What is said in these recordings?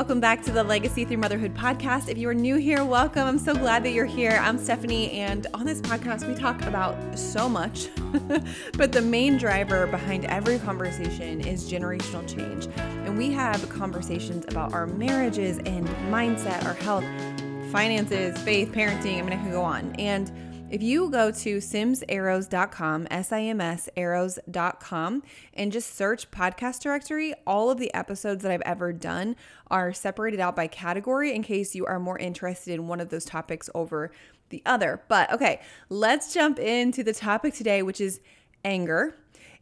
welcome back to the Legacy Through Motherhood podcast. If you are new here, welcome. I'm so glad that you're here. I'm Stephanie, and on this podcast, we talk about so much, but the main driver behind every conversation is generational change. And we have conversations about our marriages and mindset, our health, finances, faith, parenting. I mean, I could go on. And if you go to simsarrows.com, S I M S arrows.com, and just search podcast directory, all of the episodes that I've ever done are separated out by category in case you are more interested in one of those topics over the other. But okay, let's jump into the topic today, which is anger.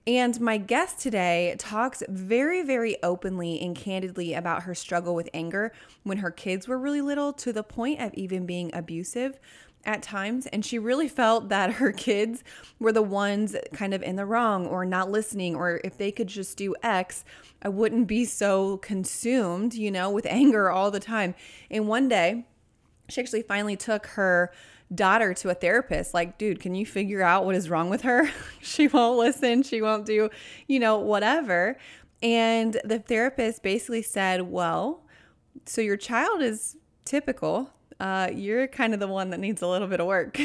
And my guest today talks very, very openly and candidly about her struggle with anger when her kids were really little to the point of even being abusive at times. And she really felt that her kids were the ones kind of in the wrong or not listening, or if they could just do X, I wouldn't be so consumed, you know, with anger all the time. And one day, she actually finally took her daughter to a therapist like dude can you figure out what is wrong with her she won't listen she won't do you know whatever and the therapist basically said well so your child is typical uh, you're kind of the one that needs a little bit of work.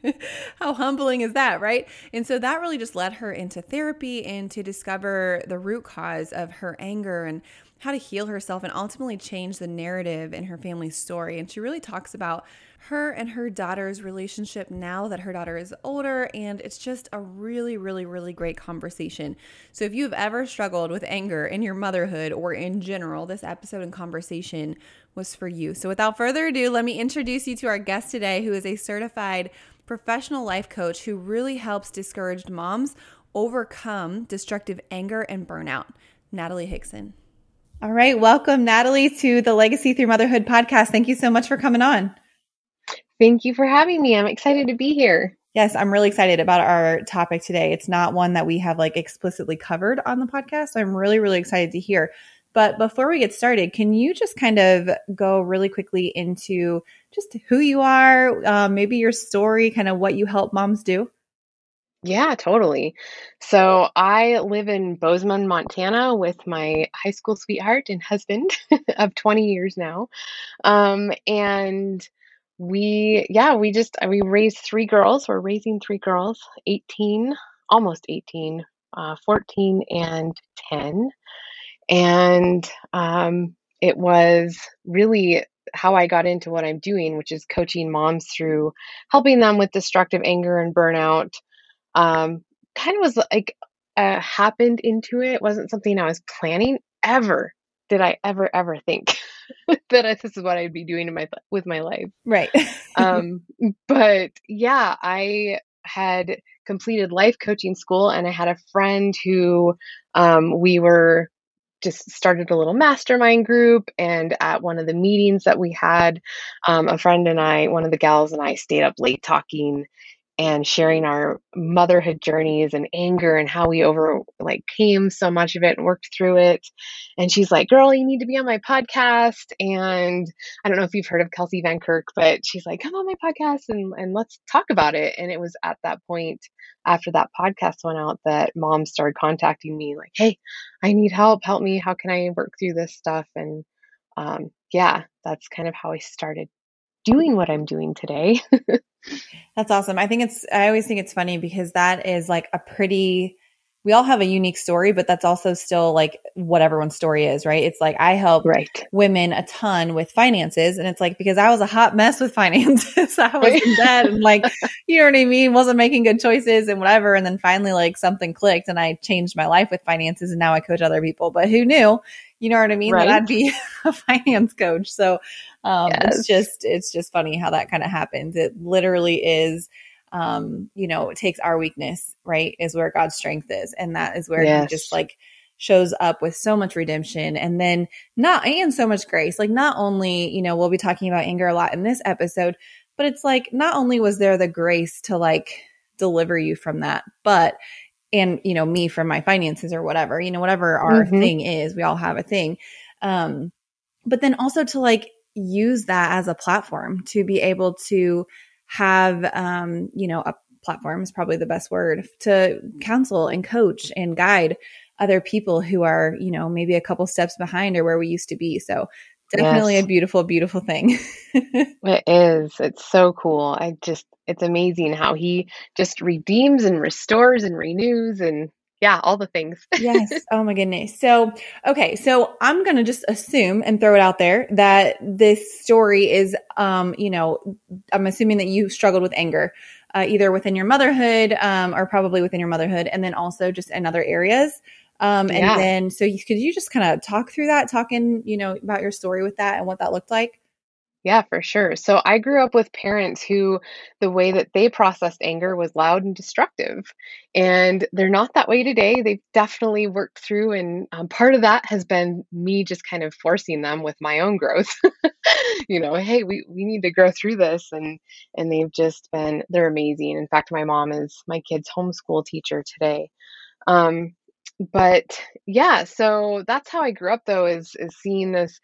How humbling is that, right? And so that really just led her into therapy and to discover the root cause of her anger and how to heal herself and ultimately change the narrative in her family's story. And she really talks about her and her daughter's relationship now that her daughter is older. And it's just a really, really, really great conversation. So if you've ever struggled with anger in your motherhood or in general, this episode and conversation was for you. So without further ado, let me introduce you to our guest today, who is a certified professional life coach who really helps discouraged moms overcome destructive anger and burnout. Natalie Hickson. All right. Welcome, Natalie, to the Legacy Through Motherhood podcast. Thank you so much for coming on. Thank you for having me. I'm excited to be here. Yes, I'm really excited about our topic today. It's not one that we have like explicitly covered on the podcast. So I'm really, really excited to hear. But before we get started, can you just kind of go really quickly into just who you are, uh, maybe your story, kind of what you help moms do? Yeah, totally. So I live in Bozeman, Montana with my high school sweetheart and husband of 20 years now. Um, and we, yeah, we just, we raised three girls. We're raising three girls, 18, almost 18, uh, 14 and 10. And um, it was really how I got into what I'm doing, which is coaching moms through helping them with destructive anger and burnout. Um, kind of was like uh, happened into it. it. wasn't something I was planning ever. Did I ever ever think that I, this is what I'd be doing in my with my life? Right. um, but yeah, I had completed life coaching school, and I had a friend who um, we were just started a little mastermind group. And at one of the meetings that we had, um, a friend and I, one of the gals and I, stayed up late talking and sharing our motherhood journeys and anger and how we over like came so much of it and worked through it. And she's like, girl, you need to be on my podcast. And I don't know if you've heard of Kelsey Van Kirk, but she's like, come on my podcast and, and let's talk about it. And it was at that point after that podcast went out that mom started contacting me like, Hey, I need help. Help me. How can I work through this stuff? And, um, yeah, that's kind of how I started doing what I'm doing today. That's awesome. I think it's, I always think it's funny because that is like a pretty, we all have a unique story, but that's also still like what everyone's story is, right? It's like I help right. women a ton with finances. And it's like because I was a hot mess with finances. I was in debt and like, you know what I mean? Wasn't making good choices and whatever. And then finally, like something clicked and I changed my life with finances and now I coach other people. But who knew? You know what I mean? Right. That I'd be a finance coach. So um, yes. it's just, it's just funny how that kind of happens. It literally is um, you know, it takes our weakness, right, is where God's strength is. And that is where yes. he just like shows up with so much redemption and then not and so much grace. Like not only, you know, we'll be talking about anger a lot in this episode, but it's like not only was there the grace to like deliver you from that, but and you know, me from my finances or whatever, you know, whatever our mm-hmm. thing is, we all have a thing. Um, but then also to like use that as a platform to be able to have, um, you know, a platform is probably the best word to counsel and coach and guide other people who are, you know, maybe a couple steps behind or where we used to be. So definitely yes. a beautiful, beautiful thing. it is. It's so cool. I just, it's amazing how he just redeems and restores and renews and yeah, all the things. yes. Oh my goodness. So, okay. So I'm going to just assume and throw it out there that this story is, um, you know, I'm assuming that you struggled with anger, uh, either within your motherhood, um, or probably within your motherhood, and then also just in other areas. Um, and yeah. then, so you, could you just kind of talk through that, talking, you know, about your story with that and what that looked like? Yeah, for sure. So I grew up with parents who the way that they processed anger was loud and destructive. And they're not that way today. They've definitely worked through, and um, part of that has been me just kind of forcing them with my own growth. you know, hey, we, we need to grow through this. And and they've just been they're amazing. In fact, my mom is my kid's homeschool teacher today. Um, but yeah, so that's how I grew up though, is is seeing this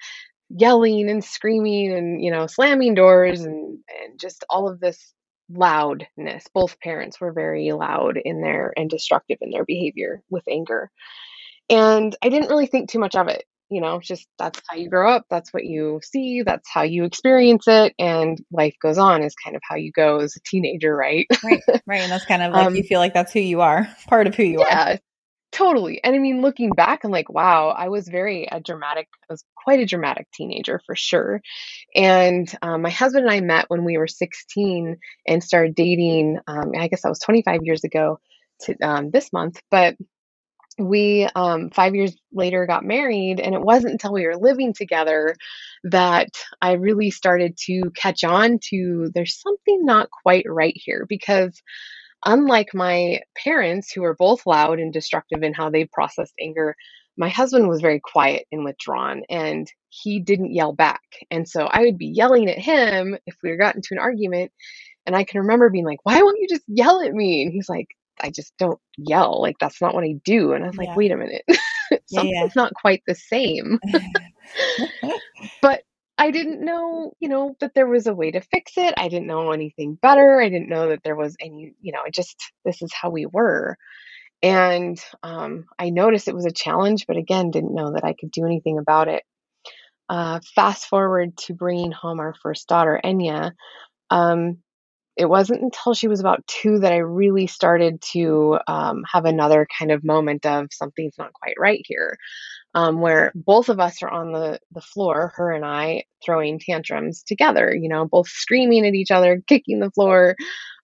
yelling and screaming and you know slamming doors and and just all of this loudness. Both parents were very loud in their and destructive in their behavior with anger. And i didn't really think too much of it you know just that's how you grow up that's what you see that's how you experience it and life goes on is kind of how you go as a teenager right? Right right and that's kind of like um, you feel like that's who you are part of who you yeah, are Totally. And I mean, looking back, I'm like, wow, I was very a dramatic, I was quite a dramatic teenager for sure. And um, my husband and I met when we were 16 and started dating. Um, I guess that was 25 years ago to um, this month. But we, um, five years later, got married. And it wasn't until we were living together that I really started to catch on to there's something not quite right here because unlike my parents, who were both loud and destructive in how they processed anger, my husband was very quiet and withdrawn and he didn't yell back. And so I would be yelling at him if we got into an argument. And I can remember being like, why won't you just yell at me? And he's like, I just don't yell. Like, that's not what I do. And I was like, yeah. wait a minute. Something's yeah, yeah. not quite the same. I didn't know, you know, that there was a way to fix it. I didn't know anything better. I didn't know that there was any, you know, just this is how we were. And um, I noticed it was a challenge, but again, didn't know that I could do anything about it. Uh, fast forward to bringing home our first daughter, Enya. Um, it wasn't until she was about two that I really started to um, have another kind of moment of something's not quite right here um, where both of us are on the, the floor, her and I, throwing tantrums together, you know, both screaming at each other, kicking the floor,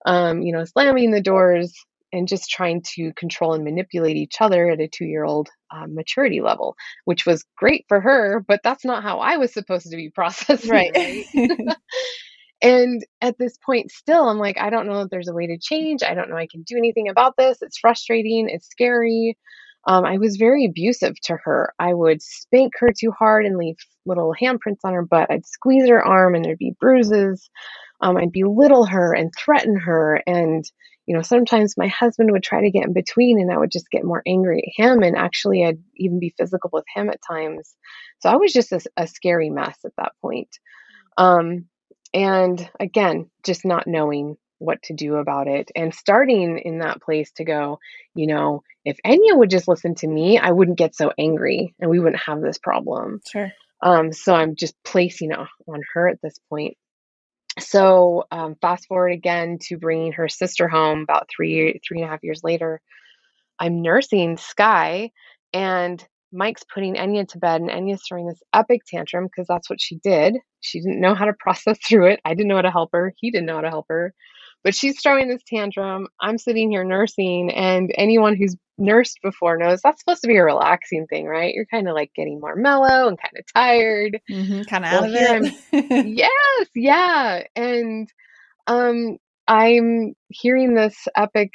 um, you know, slamming the doors, and just trying to control and manipulate each other at a two year old uh, maturity level, which was great for her, but that's not how I was supposed to be processed. Right. right? and at this point, still, I'm like, I don't know if there's a way to change. I don't know I can do anything about this. It's frustrating. It's scary. Um, I was very abusive to her. I would spank her too hard and leave little handprints on her butt. I'd squeeze her arm and there'd be bruises. Um, I'd belittle her and threaten her. And, you know, sometimes my husband would try to get in between and I would just get more angry at him. And actually, I'd even be physical with him at times. So I was just a, a scary mess at that point. Um, and again, just not knowing what to do about it and starting in that place to go, you know, if Enya would just listen to me, I wouldn't get so angry and we wouldn't have this problem. Sure. Um, so I'm just placing it on her at this point. So um, fast forward again to bringing her sister home about three three and a half years later. I'm nursing Sky, and Mike's putting Enya to bed, and Enya's throwing this epic tantrum because that's what she did. She didn't know how to process through it. I didn't know how to help her. He didn't know how to help her. But she's throwing this tantrum. I'm sitting here nursing, and anyone who's nursed before knows that's supposed to be a relaxing thing, right? You're kind of like getting more mellow and kind of tired, mm-hmm, kind of well, out of it. yes, yeah, and um, I'm hearing this epic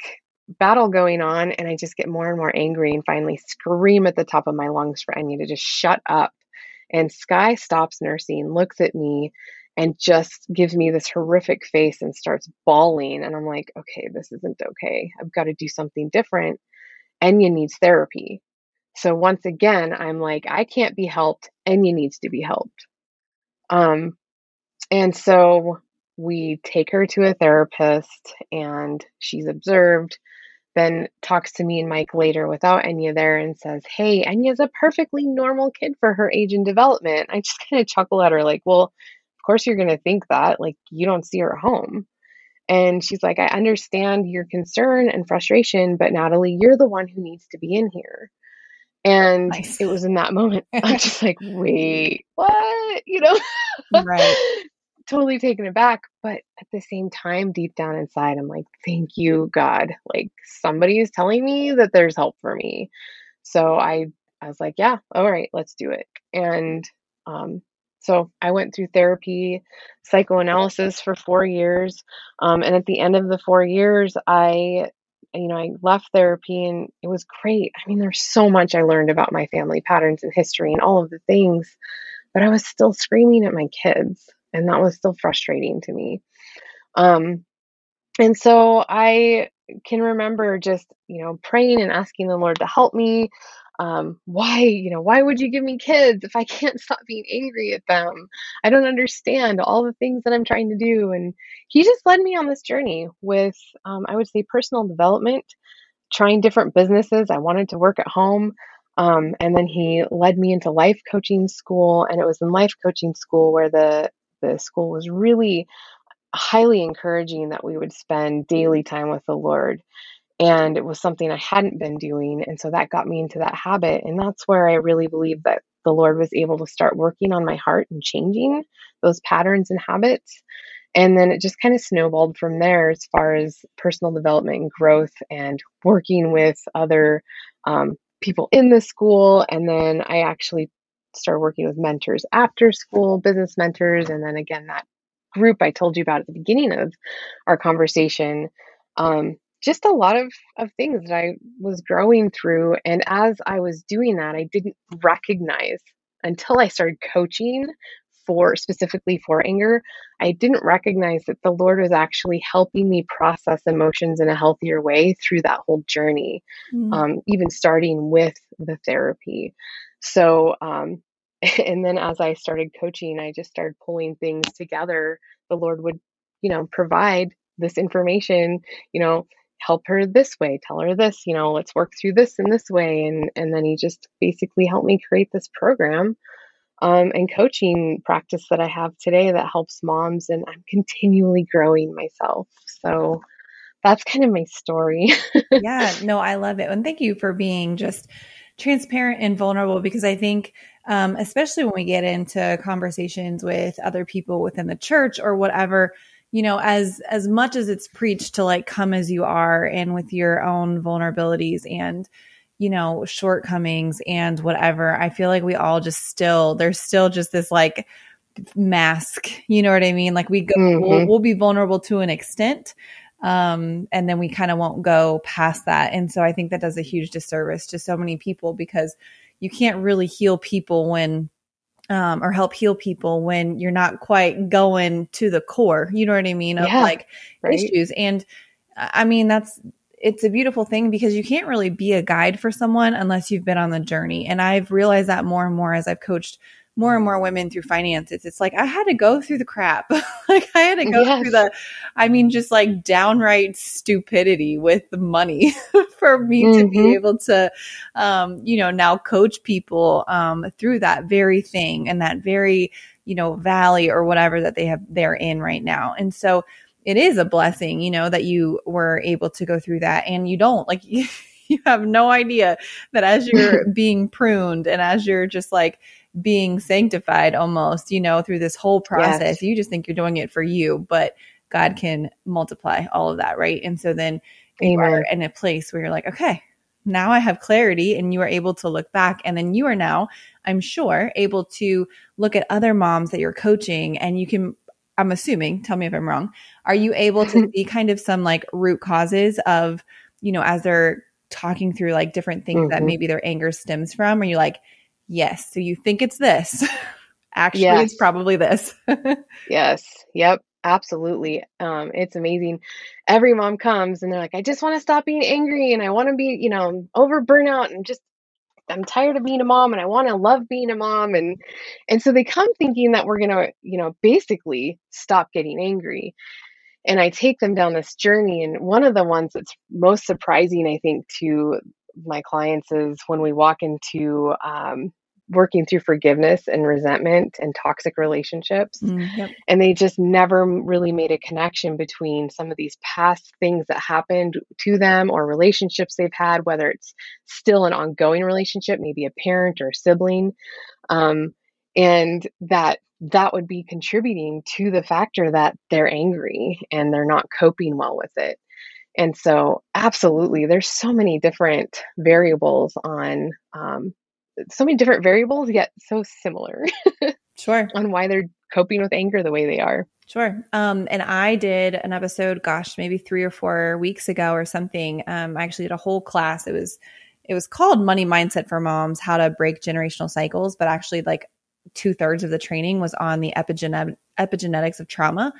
battle going on, and I just get more and more angry, and finally scream at the top of my lungs for Enya to just shut up. And Sky stops nursing, looks at me, and just gives me this horrific face and starts bawling. And I'm like, okay, this isn't okay. I've got to do something different. Enya needs therapy. So once again, I'm like, I can't be helped. Enya needs to be helped. Um, and so we take her to a therapist and she's observed. then talks to me and Mike later without Enya there and says, Hey, Enya's a perfectly normal kid for her age and development. I just kind of chuckle at her, like, Well, course you're going to think that. Like, you don't see her at home. And she's like, I understand your concern and frustration, but Natalie, you're the one who needs to be in here. And nice. it was in that moment, I'm just like, wait, what? You know? right. totally taken aback. But at the same time, deep down inside, I'm like, thank you, God. Like somebody is telling me that there's help for me. So I, I was like, yeah, all right, let's do it. And um, so I went through therapy, psychoanalysis for four years. Um, and at the end of the four years, I, you know, I left therapy and it was great. I mean, there's so much I learned about my family patterns and history and all of the things, but I was still screaming at my kids. And that was still frustrating to me. Um, and so I can remember just, you know, praying and asking the Lord to help me um, why you know why would you give me kids if i can't stop being angry at them? I don't understand all the things that i'm trying to do. And he just led me on this journey with um, i would say personal development trying different businesses. I wanted to work at home um, and then he led me into life coaching school and it was in life coaching school where the the school was really highly encouraging that we would spend daily time with the lord and it was something I hadn't been doing. And so that got me into that habit. And that's where I really believe that the Lord was able to start working on my heart and changing those patterns and habits. And then it just kind of snowballed from there as far as personal development and growth and working with other um, people in the school. And then I actually started working with mentors after school, business mentors. And then again, that group I told you about at the beginning of our conversation. Um, just a lot of, of things that I was growing through. And as I was doing that, I didn't recognize until I started coaching for specifically for anger, I didn't recognize that the Lord was actually helping me process emotions in a healthier way through that whole journey, mm. um, even starting with the therapy. So, um, and then as I started coaching, I just started pulling things together. The Lord would, you know, provide this information, you know, help her this way tell her this you know let's work through this in this way and and then he just basically helped me create this program um, and coaching practice that i have today that helps moms and i'm continually growing myself. So that's kind of my story. Yeah no i love it and thank you for being just transparent and vulnerable because i think um, especially when we get into conversations with other people within the church or whatever you know as as much as it's preached to like come as you are and with your own vulnerabilities and you know shortcomings and whatever i feel like we all just still there's still just this like mask you know what i mean like we go mm-hmm. we'll, we'll be vulnerable to an extent um and then we kind of won't go past that and so i think that does a huge disservice to so many people because you can't really heal people when um, or help heal people when you're not quite going to the core, you know what I mean, of yeah, like right. issues. And I mean, that's, it's a beautiful thing because you can't really be a guide for someone unless you've been on the journey. And I've realized that more and more as I've coached more and more women through finances. It's like I had to go through the crap. like I had to go yes. through the I mean just like downright stupidity with the money for me mm-hmm. to be mm-hmm. able to um you know now coach people um through that very thing and that very you know valley or whatever that they have they're in right now. And so it is a blessing, you know, that you were able to go through that and you don't like you, you have no idea that as you're being pruned and as you're just like being sanctified almost, you know, through this whole process. Yes. You just think you're doing it for you, but God can multiply all of that, right? And so then Amen. you are in a place where you're like, okay, now I have clarity and you are able to look back. And then you are now, I'm sure, able to look at other moms that you're coaching and you can, I'm assuming, tell me if I'm wrong, are you able to see kind of some like root causes of, you know, as they're talking through like different things mm-hmm. that maybe their anger stems from? Are you like, yes, so you think it's this. Actually, yes. it's probably this. yes. Yep. Absolutely. Um, it's amazing. Every mom comes and they're like, I just want to stop being angry and I want to be, you know, over burnout and just I'm tired of being a mom and I want to love being a mom and and so they come thinking that we're going to, you know, basically stop getting angry. and I take them down this journey. And one of the ones that's most surprising, I think, to my clients is when we walk into um, working through forgiveness and resentment and toxic relationships. Mm, yep. And they just never really made a connection between some of these past things that happened to them or relationships they've had, whether it's still an ongoing relationship, maybe a parent or a sibling. Um, and that that would be contributing to the factor that they're angry and they're not coping well with it. And so, absolutely, there's so many different variables on um, so many different variables, yet so similar. sure. On why they're coping with anger the way they are. Sure. Um, and I did an episode, gosh, maybe three or four weeks ago or something. Um, I actually did a whole class. It was it was called Money Mindset for Moms: How to Break Generational Cycles, but actually, like two thirds of the training was on the epigenet- epigenetics of trauma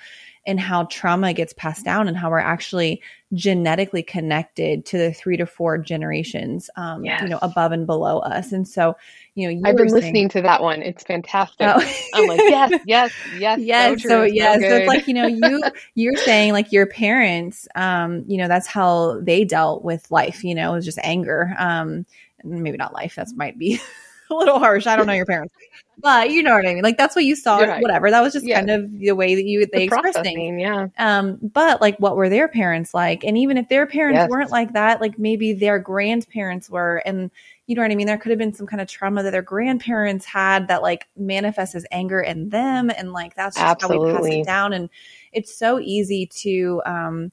and how trauma gets passed down and how we're actually genetically connected to the three to four generations, um, yes. you know, above and below us. And so, you know, I've been saying, listening to that one. It's fantastic. Oh. I'm like, yes, yes, yes, yes. So, so yes, so it's like you know, you you're saying like your parents, um, you know, that's how they dealt with life. You know, it was just anger. Um, maybe not life. That might be a little harsh. I don't know your parents, but you know what I mean. Like that's what you saw. Right. Whatever. That was just yeah. kind of the way that you they the expressed things. Yeah. Um. But like, what were their parents like? And even if their parents yes. weren't like that, like maybe their grandparents were, and you know what I mean. There could have been some kind of trauma that their grandparents had that like manifests as anger in them, and like that's just Absolutely. how we pass it down. And it's so easy to um.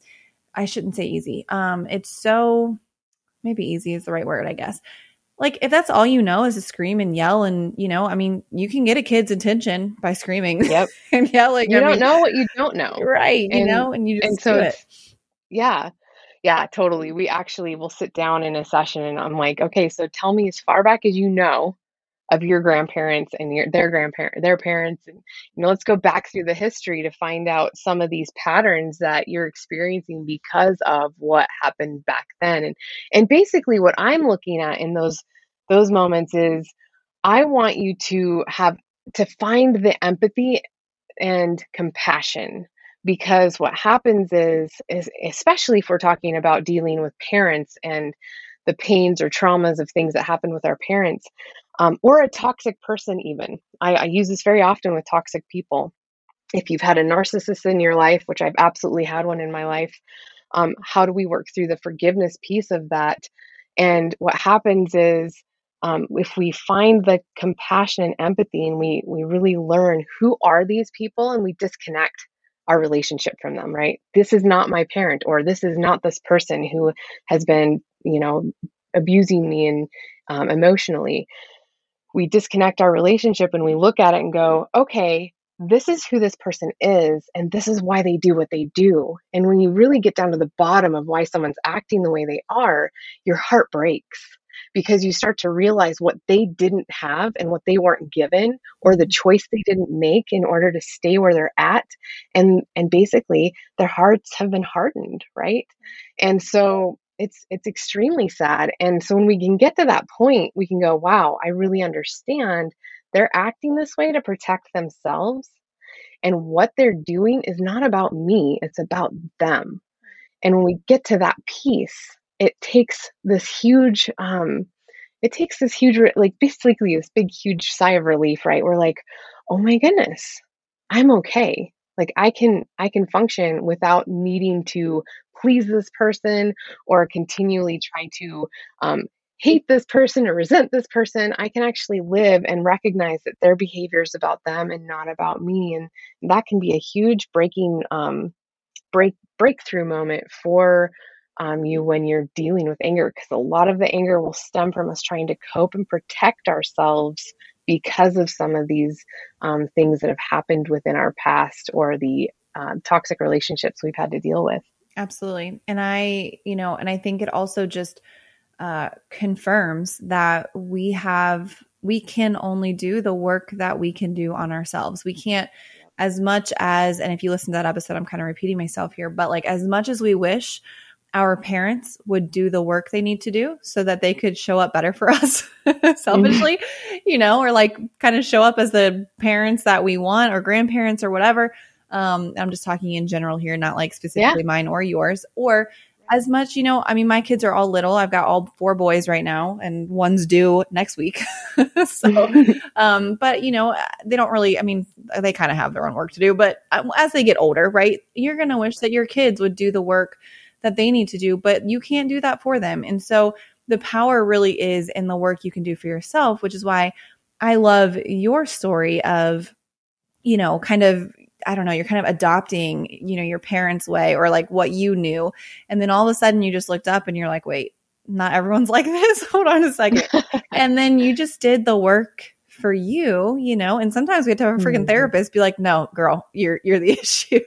I shouldn't say easy. Um. It's so maybe easy is the right word, I guess like if that's all you know is to scream and yell and you know i mean you can get a kid's attention by screaming. Yep. And yelling you I don't mean, know what you don't know. Right and, you know and you just and so do it. yeah yeah totally. We actually will sit down in a session and i'm like okay so tell me as far back as you know of your grandparents and your their grandparents their parents and you know let's go back through the history to find out some of these patterns that you're experiencing because of what happened back then. And and basically what i'm looking at in those those moments is i want you to have to find the empathy and compassion because what happens is is especially if we're talking about dealing with parents and the pains or traumas of things that happen with our parents um, or a toxic person, even. I, I use this very often with toxic people. If you've had a narcissist in your life, which I've absolutely had one in my life, um, how do we work through the forgiveness piece of that? And what happens is, um, if we find the compassion and empathy and we we really learn who are these people and we disconnect our relationship from them right this is not my parent or this is not this person who has been you know abusing me and um, emotionally we disconnect our relationship and we look at it and go, okay, this is who this person is, and this is why they do what they do. And when you really get down to the bottom of why someone's acting the way they are, your heart breaks because you start to realize what they didn't have and what they weren't given or the mm-hmm. choice they didn't make in order to stay where they're at and and basically their hearts have been hardened right? Mm-hmm. And so it's it's extremely sad and so when we can get to that point we can go wow i really understand they're acting this way to protect themselves and what they're doing is not about me it's about them. And when we get to that piece it takes this huge um it takes this huge like basically this big huge sigh of relief right? We're like oh my goodness i'm okay like i can i can function without needing to please this person or continually try to um, hate this person or resent this person. I can actually live and recognize that their behavior is about them and not about me and that can be a huge breaking um, break breakthrough moment for um, you when you're dealing with anger because a lot of the anger will stem from us trying to cope and protect ourselves because of some of these um, things that have happened within our past or the uh, toxic relationships we've had to deal with. Absolutely. And I, you know, and I think it also just uh, confirms that we have, we can only do the work that we can do on ourselves. We can't, as much as, and if you listen to that episode, I'm kind of repeating myself here, but like as much as we wish our parents would do the work they need to do so that they could show up better for us selfishly, you know, or like kind of show up as the parents that we want or grandparents or whatever. Um, I'm just talking in general here, not like specifically yeah. mine or yours, or as much, you know, I mean, my kids are all little. I've got all four boys right now, and one's due next week. so, um, but you know, they don't really. I mean, they kind of have their own work to do. But um, as they get older, right, you're gonna wish that your kids would do the work that they need to do, but you can't do that for them. And so, the power really is in the work you can do for yourself, which is why I love your story of, you know, kind of I don't know, you're kind of adopting, you know, your parents' way or like what you knew. And then all of a sudden you just looked up and you're like, wait, not everyone's like this. Hold on a second. and then you just did the work for you, you know, and sometimes we have to have a freaking mm-hmm. therapist be like, no, girl, you're, you're the issue.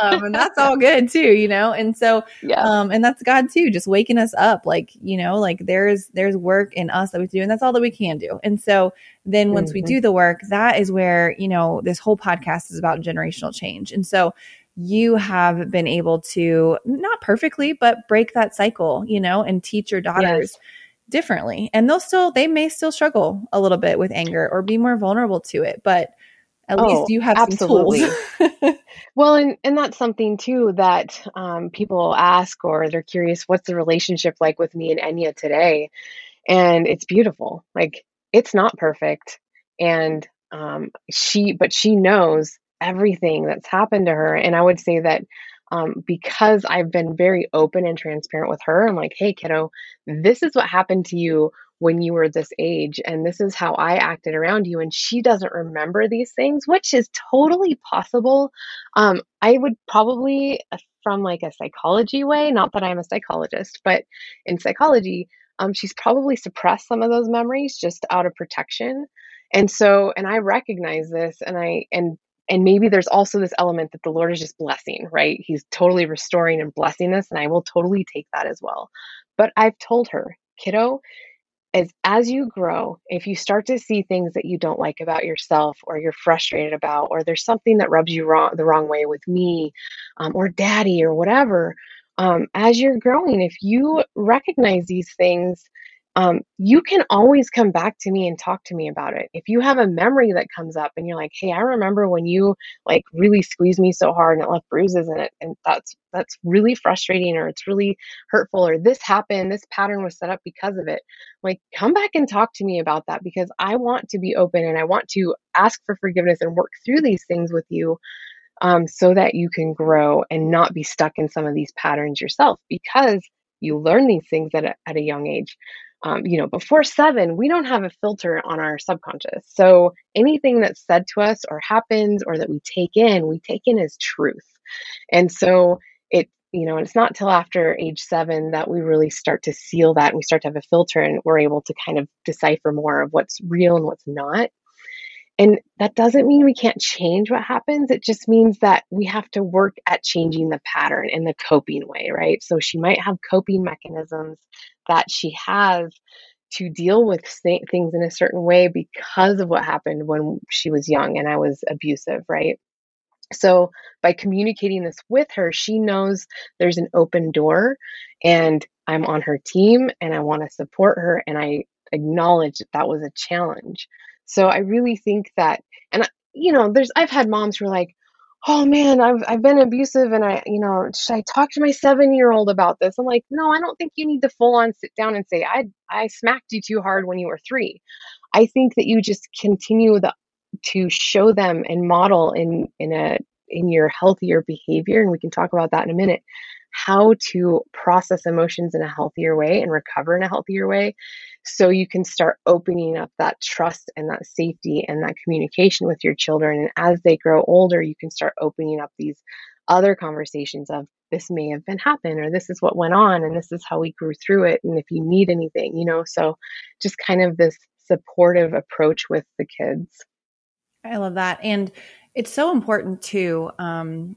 um, and that's all good too, you know? And so, yeah. um, and that's God too, just waking us up. Like, you know, like there's, there's work in us that we do, and that's all that we can do. And so then once mm-hmm. we do the work, that is where, you know, this whole podcast is about generational change. And so you have been able to not perfectly, but break that cycle, you know, and teach your daughters yes differently. And they'll still they may still struggle a little bit with anger or be more vulnerable to it but at oh, least you have absolutely. some tools. Well and and that's something too that um, people ask or they're curious what's the relationship like with me and enya today? And it's beautiful. Like it's not perfect. And um, she but she knows everything that's happened to her. And i would say that um, because I've been very open and transparent with her. I'm like, hey, kiddo, this is what happened to you when you were this age, and this is how I acted around you. And she doesn't remember these things, which is totally possible. Um, I would probably, uh, from like a psychology way, not that I'm a psychologist, but in psychology, um, she's probably suppressed some of those memories just out of protection. And so, and I recognize this, and I, and and maybe there's also this element that the Lord is just blessing, right? He's totally restoring and blessing us, and I will totally take that as well. But I've told her, kiddo, as as you grow, if you start to see things that you don't like about yourself, or you're frustrated about, or there's something that rubs you wrong the wrong way with me, um, or daddy, or whatever, um, as you're growing, if you recognize these things um, you can always come back to me and talk to me about it. If you have a memory that comes up and you're like, "Hey, I remember when you like really squeezed me so hard and it left bruises in it, and that's that's really frustrating, or it's really hurtful, or this happened, this pattern was set up because of it." Like, come back and talk to me about that because I want to be open and I want to ask for forgiveness and work through these things with you um, so that you can grow and not be stuck in some of these patterns yourself because you learn these things at a, at a young age um, you know, before seven, we don't have a filter on our subconscious. So anything that's said to us or happens or that we take in, we take in as truth. And so it, you know, it's not till after age seven that we really start to seal that and we start to have a filter and we're able to kind of decipher more of what's real and what's not. And that doesn't mean we can't change what happens. It just means that we have to work at changing the pattern in the coping way, right? So she might have coping mechanisms that she has to deal with things in a certain way because of what happened when she was young and I was abusive, right? So by communicating this with her, she knows there's an open door and I'm on her team and I want to support her and I acknowledge that that was a challenge. So I really think that, and uh, you know, there's I've had moms who are like, "Oh man, I've I've been abusive, and I, you know, should I talk to my seven year old about this?" I'm like, "No, I don't think you need to full on sit down and say I I smacked you too hard when you were three. I think that you just continue the to show them and model in in a in your healthier behavior, and we can talk about that in a minute how to process emotions in a healthier way and recover in a healthier way so you can start opening up that trust and that safety and that communication with your children. And as they grow older you can start opening up these other conversations of this may have been happened or this is what went on and this is how we grew through it and if you need anything you know? So just kind of this supportive approach with the kids. I love that. And it's so important too um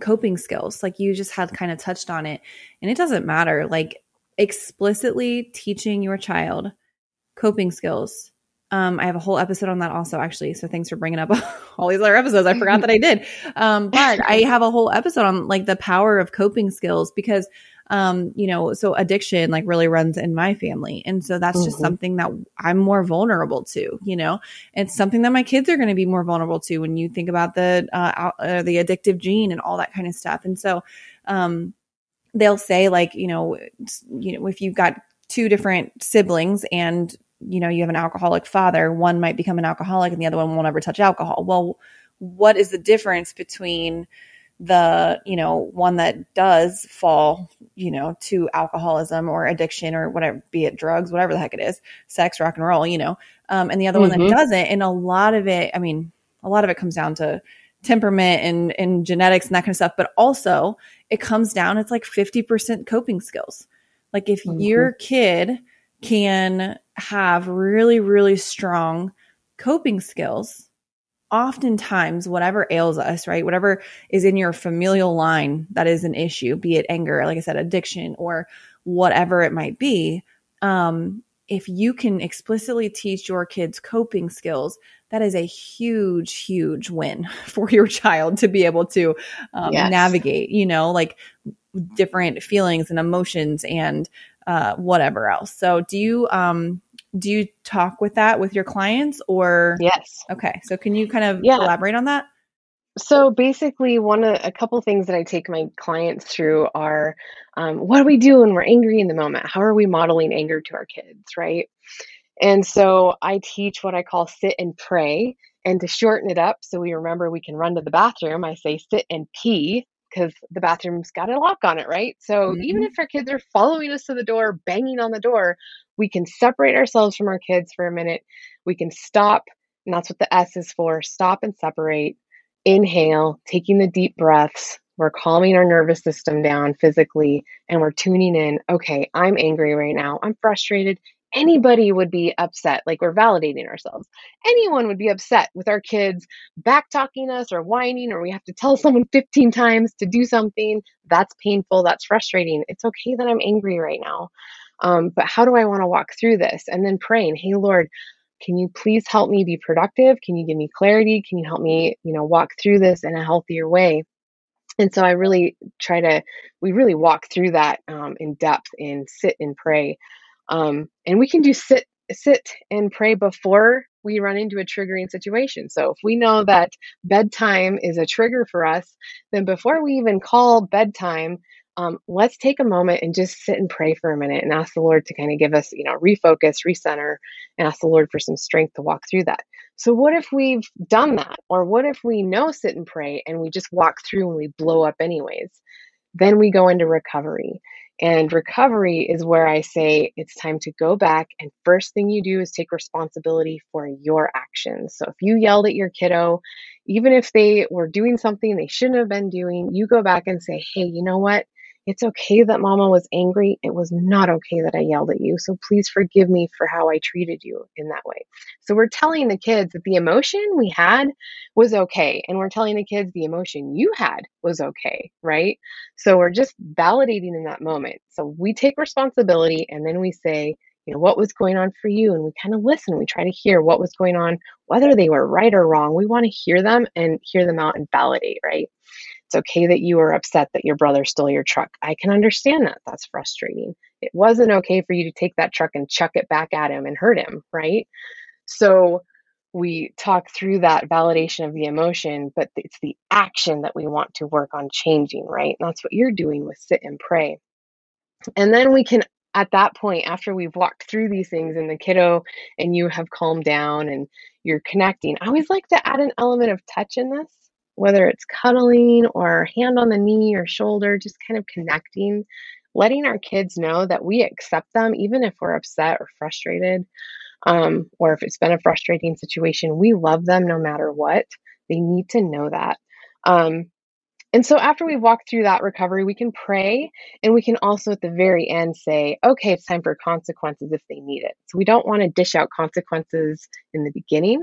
coping skills. Like you just had kind of touched on it. And it doesn't matter. Like explicitly teaching your child coping skills Um, I have a whole episode on that also, actually. So thanks for bringing up all these other episodes. I forgot that I did. Um, but I have a whole episode on like the power of coping skills because um, you know, so addiction like really runs in my family. And so that's mm-hmm. just something that I'm more vulnerable to, you know, it's something that my kids are going to be more vulnerable to when you think about the, uh, uh, the addictive gene and all that kind of stuff. And so, um, they'll say like, you know, you know, if you've got two different siblings and, you know, you have an alcoholic father, one might become an alcoholic and the other one won't ever touch alcohol. Well, what is the difference between, the you know one that does fall you know to alcoholism or addiction or whatever be it drugs whatever the heck it is sex rock and roll you know um, and the other mm-hmm. one that mm-hmm. doesn't and a lot of it i mean a lot of it comes down to temperament and and genetics and that kind of stuff but also it comes down it's like 50% coping skills like if mm-hmm. your kid can have really really strong coping skills oftentimes whatever ails us, right? Whatever is in your familial line that is an issue, be it anger, like I said, addiction, or whatever it might be. Um, if you can explicitly teach your kids coping skills, that is a huge, huge win for your child to be able to um, yes. navigate, you know, like different feelings and emotions and uh, whatever else. So, do you um, do you talk with that with your clients or yes okay so can you kind of yeah. elaborate on that so basically one of a couple things that i take my clients through are um, what do we do when we're angry in the moment how are we modeling anger to our kids right and so i teach what i call sit and pray and to shorten it up so we remember we can run to the bathroom i say sit and pee because the bathroom's got a lock on it, right? So mm-hmm. even if our kids are following us to the door, banging on the door, we can separate ourselves from our kids for a minute. We can stop, and that's what the S is for stop and separate. Inhale, taking the deep breaths. We're calming our nervous system down physically and we're tuning in. Okay, I'm angry right now. I'm frustrated anybody would be upset. Like we're validating ourselves. Anyone would be upset with our kids back talking us or whining, or we have to tell someone 15 times to do something. That's painful. That's frustrating. It's okay that I'm angry right now. Um, but how do I want to walk through this? And then praying, hey, Lord, can you please help me be productive? Can you give me clarity? Can you help me, you know, walk through this in a healthier way? And so I really try to, we really walk through that um, in depth and sit and pray. Um, and we can do sit sit and pray before we run into a triggering situation. So if we know that bedtime is a trigger for us, then before we even call bedtime, um, let's take a moment and just sit and pray for a minute and ask the Lord to kind of give us, you know, refocus, recenter, and ask the Lord for some strength to walk through that. So, what if we've done that? Or what if we know sit and pray and we just walk through and we blow up anyways? Then we go into recovery. And recovery is where I say it's time to go back. And first thing you do is take responsibility for your actions. So if you yelled at your kiddo, even if they were doing something they shouldn't have been doing, you go back and say, hey, you know what? It's okay that mama was angry. It was not okay that I yelled at you. So please forgive me for how I treated you in that way. So we're telling the kids that the emotion we had was okay. And we're telling the kids the emotion you had was okay, right? So we're just validating in that moment. So we take responsibility and then we say, you know, what was going on for you? And we kind of listen. We try to hear what was going on, whether they were right or wrong. We want to hear them and hear them out and validate, right? It's okay that you were upset that your brother stole your truck. I can understand that. That's frustrating. It wasn't okay for you to take that truck and chuck it back at him and hurt him, right? So we talk through that validation of the emotion, but it's the action that we want to work on changing, right? And that's what you're doing with sit and pray. And then we can, at that point, after we've walked through these things and the kiddo and you have calmed down and you're connecting, I always like to add an element of touch in this whether it's cuddling or hand on the knee or shoulder, just kind of connecting, letting our kids know that we accept them, even if we're upset or frustrated, um, or if it's been a frustrating situation, we love them no matter what. They need to know that. Um, and so after we've walked through that recovery, we can pray and we can also at the very end say, okay, it's time for consequences if they need it. So we don't want to dish out consequences in the beginning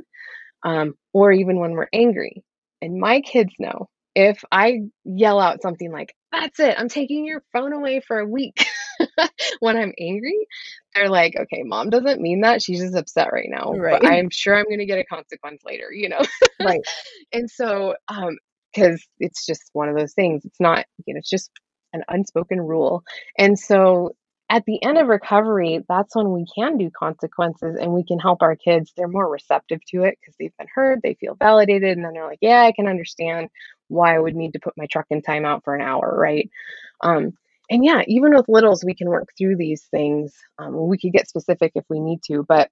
um, or even when we're angry. And my kids know if I yell out something like, that's it, I'm taking your phone away for a week, when I'm angry, they're like, okay, mom doesn't mean that. She's just upset right now. Right. But I'm sure I'm going to get a consequence later, you know? right. and so, um, because it's just one of those things. It's not, you know, it's just an unspoken rule. And so at the end of recovery, that's when we can do consequences and we can help our kids. They're more receptive to it because they've been heard, they feel validated, and then they're like, yeah, I can understand why I would need to put my truck in timeout for an hour, right? Um, and yeah, even with littles, we can work through these things. Um, we could get specific if we need to, but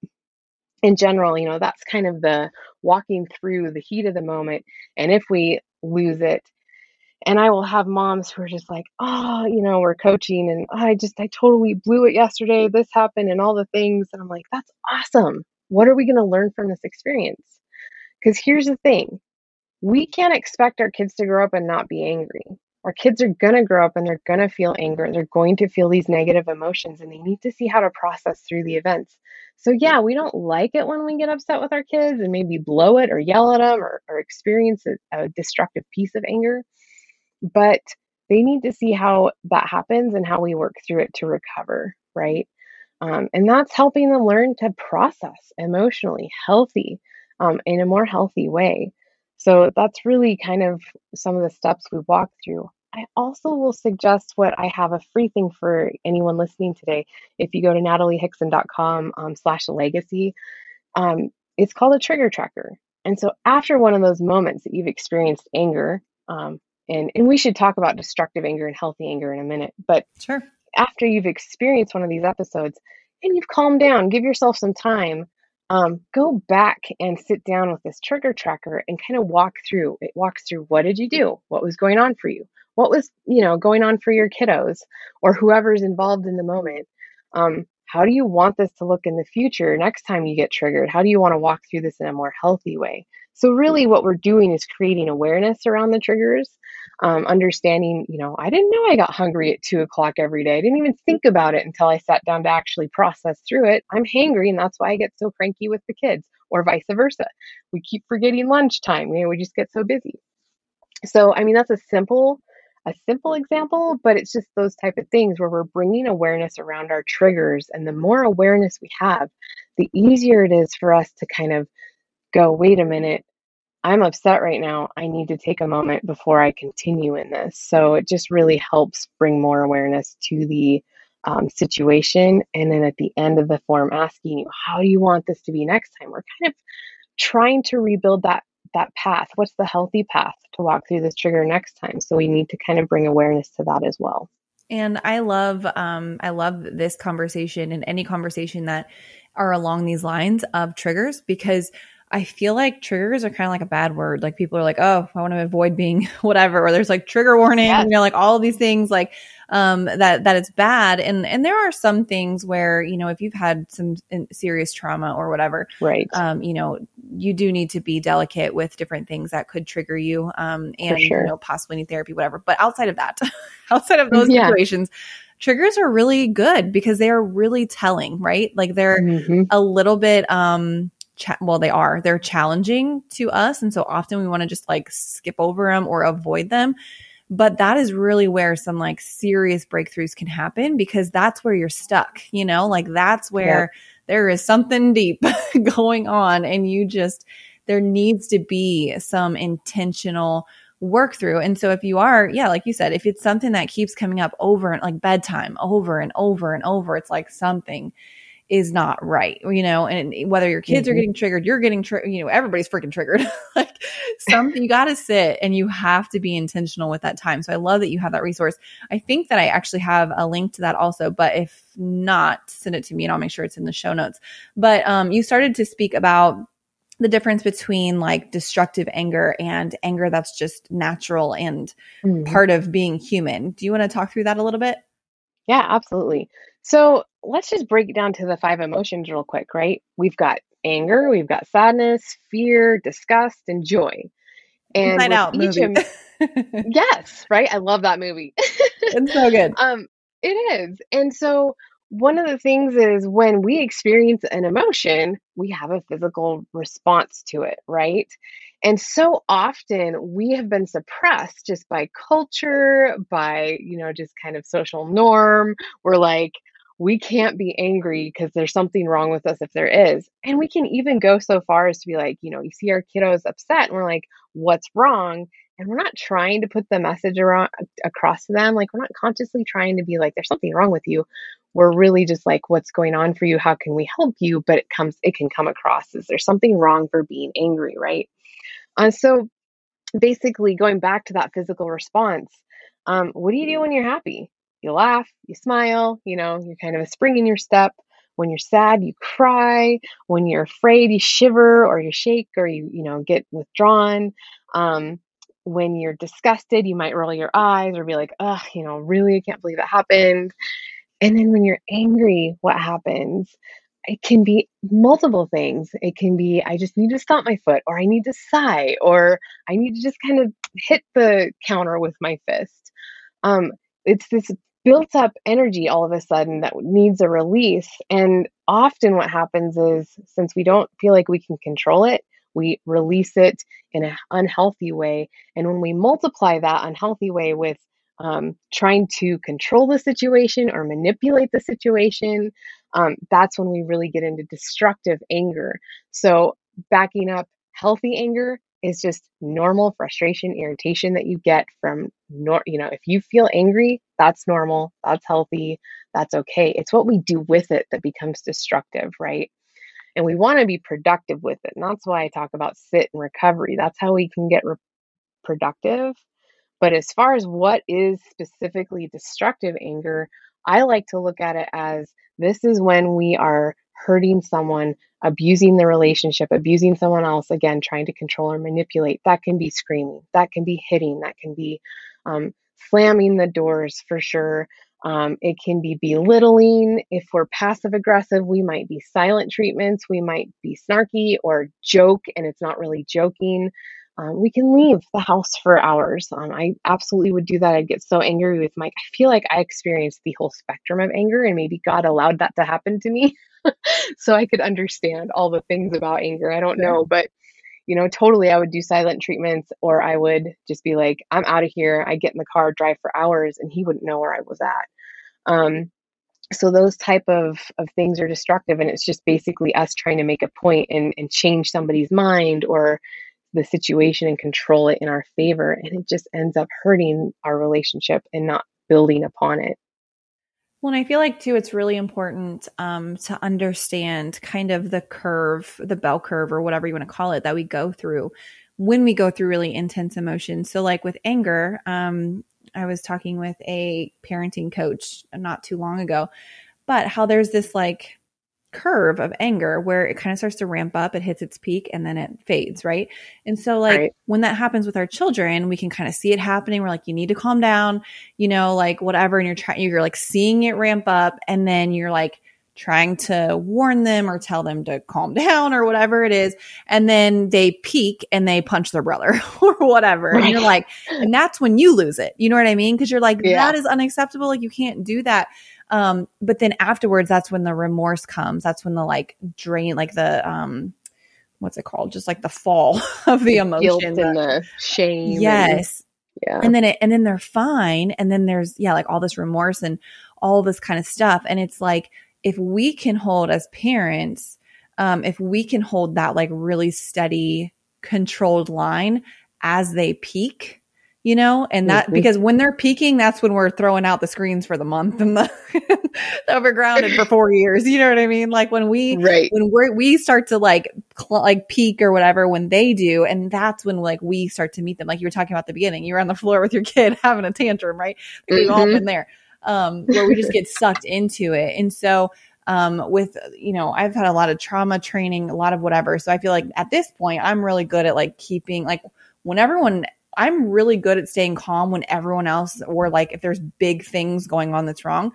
in general, you know, that's kind of the walking through the heat of the moment. And if we lose it, and I will have moms who are just like, oh, you know, we're coaching and I just, I totally blew it yesterday. This happened and all the things. And I'm like, that's awesome. What are we going to learn from this experience? Because here's the thing we can't expect our kids to grow up and not be angry. Our kids are going to grow up and they're going to feel anger. They're going to feel these negative emotions and they need to see how to process through the events. So, yeah, we don't like it when we get upset with our kids and maybe blow it or yell at them or, or experience a, a destructive piece of anger but they need to see how that happens and how we work through it to recover, right? Um, and that's helping them learn to process emotionally healthy um, in a more healthy way. So that's really kind of some of the steps we walk through. I also will suggest what I have a free thing for anyone listening today. If you go to nataliehickson.com um, slash legacy, um, it's called a trigger tracker. And so after one of those moments that you've experienced anger, um, and and we should talk about destructive anger and healthy anger in a minute but sure. after you've experienced one of these episodes and you've calmed down give yourself some time um, go back and sit down with this trigger tracker and kind of walk through it walks through what did you do? What was going on for you? What was you know going on for your kiddos or whoever's involved in the moment? Um, how do you want this to look in the future next time you get triggered? How do you want to walk through this in a more healthy way? So really what we're doing is creating awareness around the triggers um, understanding, you know, I didn't know I got hungry at two o'clock every day. I didn't even think about it until I sat down to actually process through it. I'm hangry, and that's why I get so cranky with the kids, or vice versa. We keep forgetting lunchtime. You know, we just get so busy. So, I mean, that's a simple a simple example, but it's just those type of things where we're bringing awareness around our triggers. And the more awareness we have, the easier it is for us to kind of go, wait a minute, I'm upset right now. I need to take a moment before I continue in this. So it just really helps bring more awareness to the um, situation. And then at the end of the form, asking you, how do you want this to be next time? We're kind of trying to rebuild that that path. What's the healthy path to walk through this trigger next time? So we need to kind of bring awareness to that as well. And I love, um, I love this conversation and any conversation that are along these lines of triggers because I feel like triggers are kind of like a bad word. Like people are like, oh, I want to avoid being whatever, or there's like trigger warning, yes. you know, like all of these things like um that that it's bad. And and there are some things where, you know, if you've had some serious trauma or whatever, right. Um, you know, you do need to be delicate with different things that could trigger you. Um and sure. you know, possibly need therapy, whatever. But outside of that, outside of those yeah. situations, triggers are really good because they are really telling, right? Like they're mm-hmm. a little bit um cha- well they are they're challenging to us and so often we want to just like skip over them or avoid them. But that is really where some like serious breakthroughs can happen because that's where you're stuck you know? Like that's where there is something deep going on and you just there needs to be some intentional work through. And so if you are, yeah, like you said, if it's something that keeps coming up over and like bedtime over and over and over, it's like something is not right, you know, and whether your kids mm-hmm. are getting triggered, you're getting triggered, you know, everybody's freaking triggered. like something you got to sit and you have to be intentional with that time. So I love that you have that resource. I think that I actually have a link to that also, but if not, send it to me and I'll make sure it's in the show notes. But um, you started to speak about the difference between like destructive anger and anger that's just natural and mm-hmm. part of being human. Do you want to talk through that a little bit? Yeah, absolutely. So let's just break it down to the five emotions real quick, right? We've got anger, we've got sadness, fear, disgust, and joy. And Inside Out movie. Em- yes, right. I love that movie. it's so good. Um, it is, and so one of the things is when we experience an emotion, we have a physical response to it, right? And so often we have been suppressed just by culture, by, you know, just kind of social norm. We're like, we can't be angry because there's something wrong with us if there is. And we can even go so far as to be like, you know, you see our kiddos upset and we're like, what's wrong? And we're not trying to put the message around across to them. Like we're not consciously trying to be like, there's something wrong with you. We're really just like, what's going on for you? How can we help you? But it comes, it can come across as there's something wrong for being angry, right? Uh, so basically going back to that physical response, um, what do you do when you're happy? You laugh, you smile, you know, you're kind of a spring in your step. When you're sad, you cry. When you're afraid, you shiver or you shake or you, you know, get withdrawn. Um, when you're disgusted, you might roll your eyes or be like, ugh, you know, really, I can't believe that happened. And then when you're angry, what happens? It can be multiple things. It can be, I just need to stomp my foot, or I need to sigh, or I need to just kind of hit the counter with my fist. Um, it's this built up energy all of a sudden that needs a release. And often what happens is since we don't feel like we can control it, we release it in an unhealthy way. And when we multiply that unhealthy way with um, trying to control the situation or manipulate the situation, um, that's when we really get into destructive anger. So, backing up healthy anger is just normal frustration, irritation that you get from, nor- you know, if you feel angry, that's normal, that's healthy, that's okay. It's what we do with it that becomes destructive, right? And we want to be productive with it. And that's why I talk about sit and recovery. That's how we can get re- productive. But as far as what is specifically destructive anger, I like to look at it as this is when we are hurting someone, abusing the relationship, abusing someone else, again, trying to control or manipulate. That can be screaming, that can be hitting, that can be um, slamming the doors for sure. Um, it can be belittling. If we're passive aggressive, we might be silent treatments. We might be snarky or joke, and it's not really joking. Um, we can leave the house for hours. Um, I absolutely would do that. I'd get so angry with Mike. I feel like I experienced the whole spectrum of anger, and maybe God allowed that to happen to me so I could understand all the things about anger. I don't know, but you know, totally I would do silent treatments or I would just be like, I'm out of here. I get in the car, drive for hours, and he wouldn't know where I was at. Um, so those type of, of things are destructive and it's just basically us trying to make a point and, and change somebody's mind or the situation and control it in our favor and it just ends up hurting our relationship and not building upon it well, and I feel like too, it's really important um, to understand kind of the curve, the bell curve, or whatever you want to call it, that we go through when we go through really intense emotions. So, like with anger, um, I was talking with a parenting coach not too long ago, but how there's this like curve of anger where it kind of starts to ramp up, it hits its peak, and then it fades, right? And so, like, right. when that happens with our children, we can kind of see it happening. We're like, you need to calm down, you know, like whatever. And you're trying, you're like seeing it ramp up, and then you're like, trying to warn them or tell them to calm down or whatever it is. And then they peak and they punch their brother or whatever. Right. And you're like, and that's when you lose it. You know what I mean? Cause you're like, yeah. that is unacceptable. Like you can't do that. Um, but then afterwards, that's when the remorse comes. That's when the like drain, like the, um, what's it called? Just like the fall of the emotion. Guilt and the shame. Yes. And, yeah. And then it, and then they're fine. And then there's, yeah, like all this remorse and all this kind of stuff. And it's like, if we can hold as parents, um, if we can hold that like really steady, controlled line as they peak, you know and that mm-hmm. because when they're peaking that's when we're throwing out the screens for the month and the, the overgrounded for four years you know what i mean? Like when we right. when we we start to like cl- like peak or whatever when they do and that's when like we start to meet them. Like you were talking about the beginning you were on the floor with your kid having a tantrum right? We've mm-hmm. all been there um where we just get sucked into it. And so um, with you know i've had a lot of trauma training a lot of whatever. So i feel like at this point i'm really good at like keeping like when everyone I'm really good at staying calm when everyone else or like if there's big things going on that's wrong.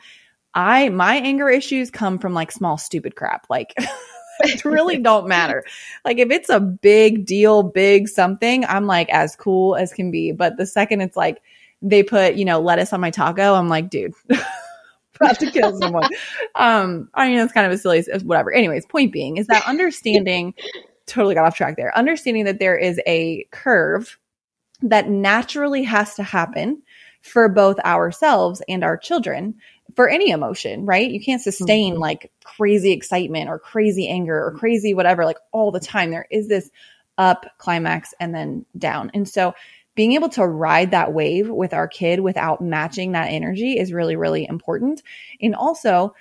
I my anger issues come from like small stupid crap. Like it really don't matter. Like if it's a big deal, big something, I'm like as cool as can be. But the second it's like they put, you know, lettuce on my taco, I'm like, dude, about to kill someone. um, I mean, it's kind of a silly, whatever. Anyways, point being is that understanding totally got off track there. Understanding that there is a curve that naturally has to happen for both ourselves and our children for any emotion, right? You can't sustain mm-hmm. like crazy excitement or crazy anger or crazy whatever, like all the time. There is this up climax and then down. And so being able to ride that wave with our kid without matching that energy is really, really important. And also,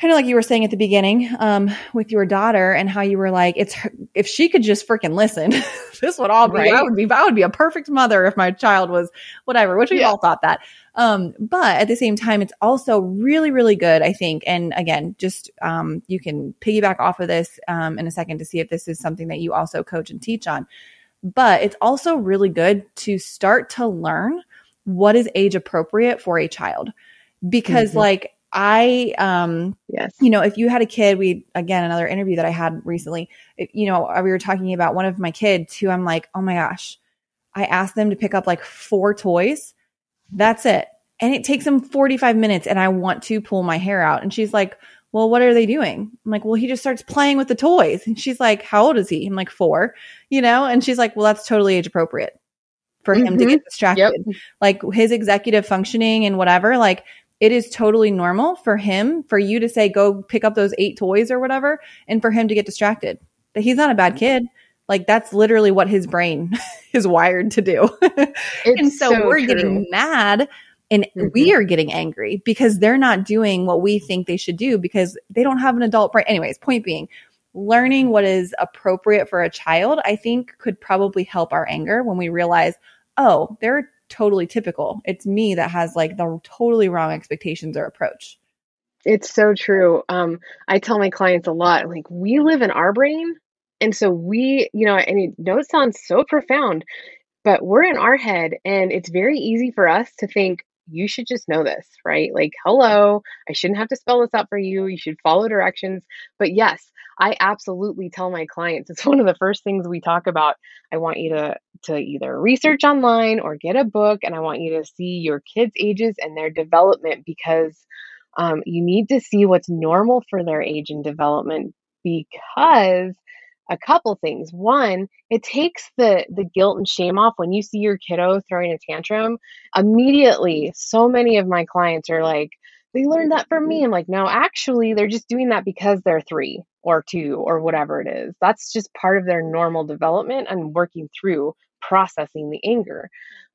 kind of like you were saying at the beginning um, with your daughter and how you were like, it's if she could just freaking listen, this would all be. Right? I would be. I would be a perfect mother if my child was whatever. Which we yeah. all thought that. Um, but at the same time, it's also really, really good, I think. And again, just um, you can piggyback off of this um, in a second to see if this is something that you also coach and teach on. But it's also really good to start to learn what is age appropriate for a child because, mm-hmm. like I, um, yes, you know, if you had a kid, we again another interview that I had recently. It, you know, we were talking about one of my kids who I'm like, oh my gosh, I asked them to pick up like four toys. That's it, and it takes them 45 minutes, and I want to pull my hair out. And she's like, well, what are they doing? I'm like, well, he just starts playing with the toys, and she's like, how old is he? I'm like, four, you know, and she's like, well, that's totally age appropriate for mm-hmm. him to mm-hmm. get distracted. Yep. Like his executive functioning and whatever, like it is totally normal for him, for you to say, go pick up those eight toys or whatever, and for him to get distracted. That he's not a bad kid. Like that's literally what his brain is wired to do. and so, so we're true. getting mad and mm-hmm. we are getting angry because they're not doing what we think they should do because they don't have an adult brain. Anyways, point being, learning what is appropriate for a child, I think could probably help our anger when we realize, oh, they're totally typical. It's me that has like the totally wrong expectations or approach. It's so true. Um, I tell my clients a lot, like we live in our brain. And so we, you know, and it, know it sounds so profound, but we're in our head and it's very easy for us to think, you should just know this, right? Like, hello, I shouldn't have to spell this out for you. You should follow directions. But yes, I absolutely tell my clients it's one of the first things we talk about. I want you to to either research online or get a book, and I want you to see your kids' ages and their development because um, you need to see what's normal for their age and development because a couple things. One, it takes the the guilt and shame off when you see your kiddo throwing a tantrum. Immediately, so many of my clients are like, they learned that from me. I'm like, no, actually, they're just doing that because they're three or two or whatever it is. That's just part of their normal development and working through processing the anger.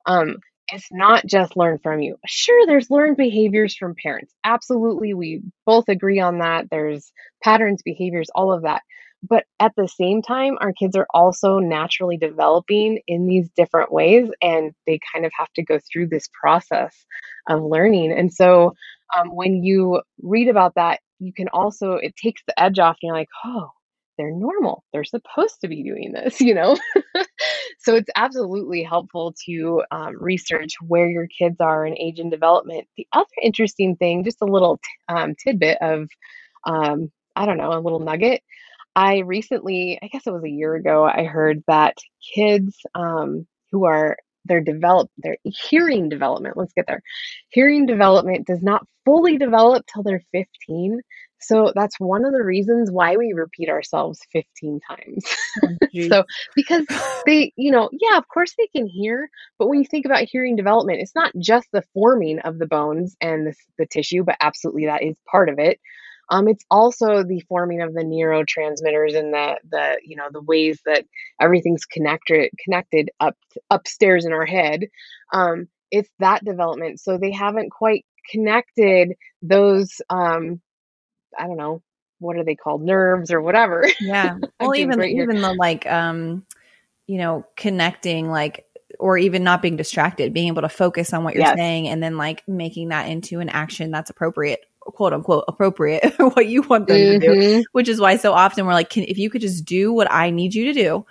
Um, it's not just learned from you. Sure, there's learned behaviors from parents. Absolutely. We both agree on that. There's patterns, behaviors, all of that. But at the same time, our kids are also naturally developing in these different ways, and they kind of have to go through this process of learning. And so, um, when you read about that, you can also, it takes the edge off, and you're like, oh, they're normal. They're supposed to be doing this, you know? so it's absolutely helpful to um, research where your kids are in age and development. The other interesting thing, just a little t- um, tidbit of, um, I don't know, a little nugget. I recently, I guess it was a year ago, I heard that kids um, who are their develop their hearing development let's get there hearing development does not fully develop till they're 15 so that's one of the reasons why we repeat ourselves 15 times. Oh, so, because they, you know, yeah, of course they can hear, but when you think about hearing development, it's not just the forming of the bones and the, the tissue, but absolutely that is part of it. Um, it's also the forming of the neurotransmitters and the the you know the ways that everything's connected connected up upstairs in our head. Um, it's that development. So they haven't quite connected those um, I don't know, what are they called? Nerves or whatever. Yeah. Well, even even the like um, you know, connecting like or even not being distracted, being able to focus on what you're yes. saying and then like making that into an action that's appropriate, quote unquote appropriate, what you want them mm-hmm. to do. Mm-hmm. Which is why so often we're like, can, if you could just do what I need you to do,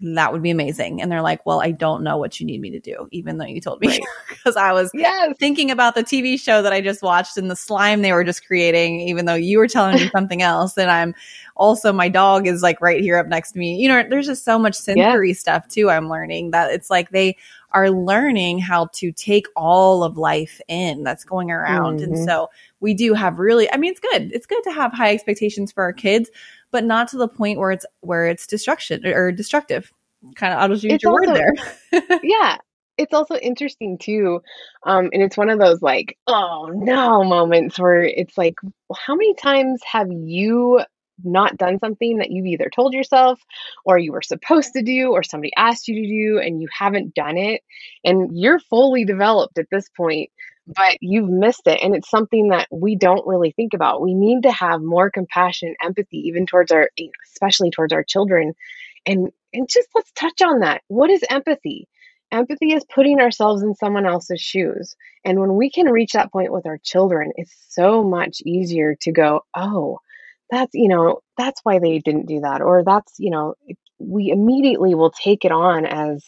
that would be amazing. And they're like, well, I don't know what you need me to do, even though you told me. Because right. I was yes. thinking about the TV show that I just watched and the slime they were just creating, even though you were telling me something else. And I'm also, my dog is like right here up next to me. You know, there's just so much sensory stuff too, I'm learning that it's like they are learning how to take all of life in that's going around. Mm-hmm. And so we do have really, I mean, it's good. It's good to have high expectations for our kids, but not to the point where it's, where it's destruction or destructive. Kind of, I'll just use it's your also, word there. yeah it's also interesting too um, and it's one of those like oh no moments where it's like well, how many times have you not done something that you've either told yourself or you were supposed to do or somebody asked you to do and you haven't done it and you're fully developed at this point but you've missed it and it's something that we don't really think about we need to have more compassion empathy even towards our especially towards our children and and just let's touch on that what is empathy Empathy is putting ourselves in someone else's shoes. And when we can reach that point with our children, it's so much easier to go, oh, that's, you know, that's why they didn't do that. Or that's, you know, we immediately will take it on as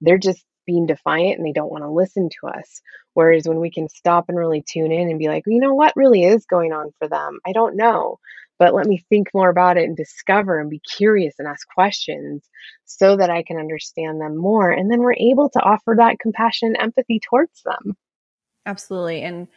they're just being defiant and they don't want to listen to us. Whereas when we can stop and really tune in and be like, you know, what really is going on for them? I don't know but let me think more about it and discover and be curious and ask questions so that I can understand them more. And then we're able to offer that compassion and empathy towards them. Absolutely. And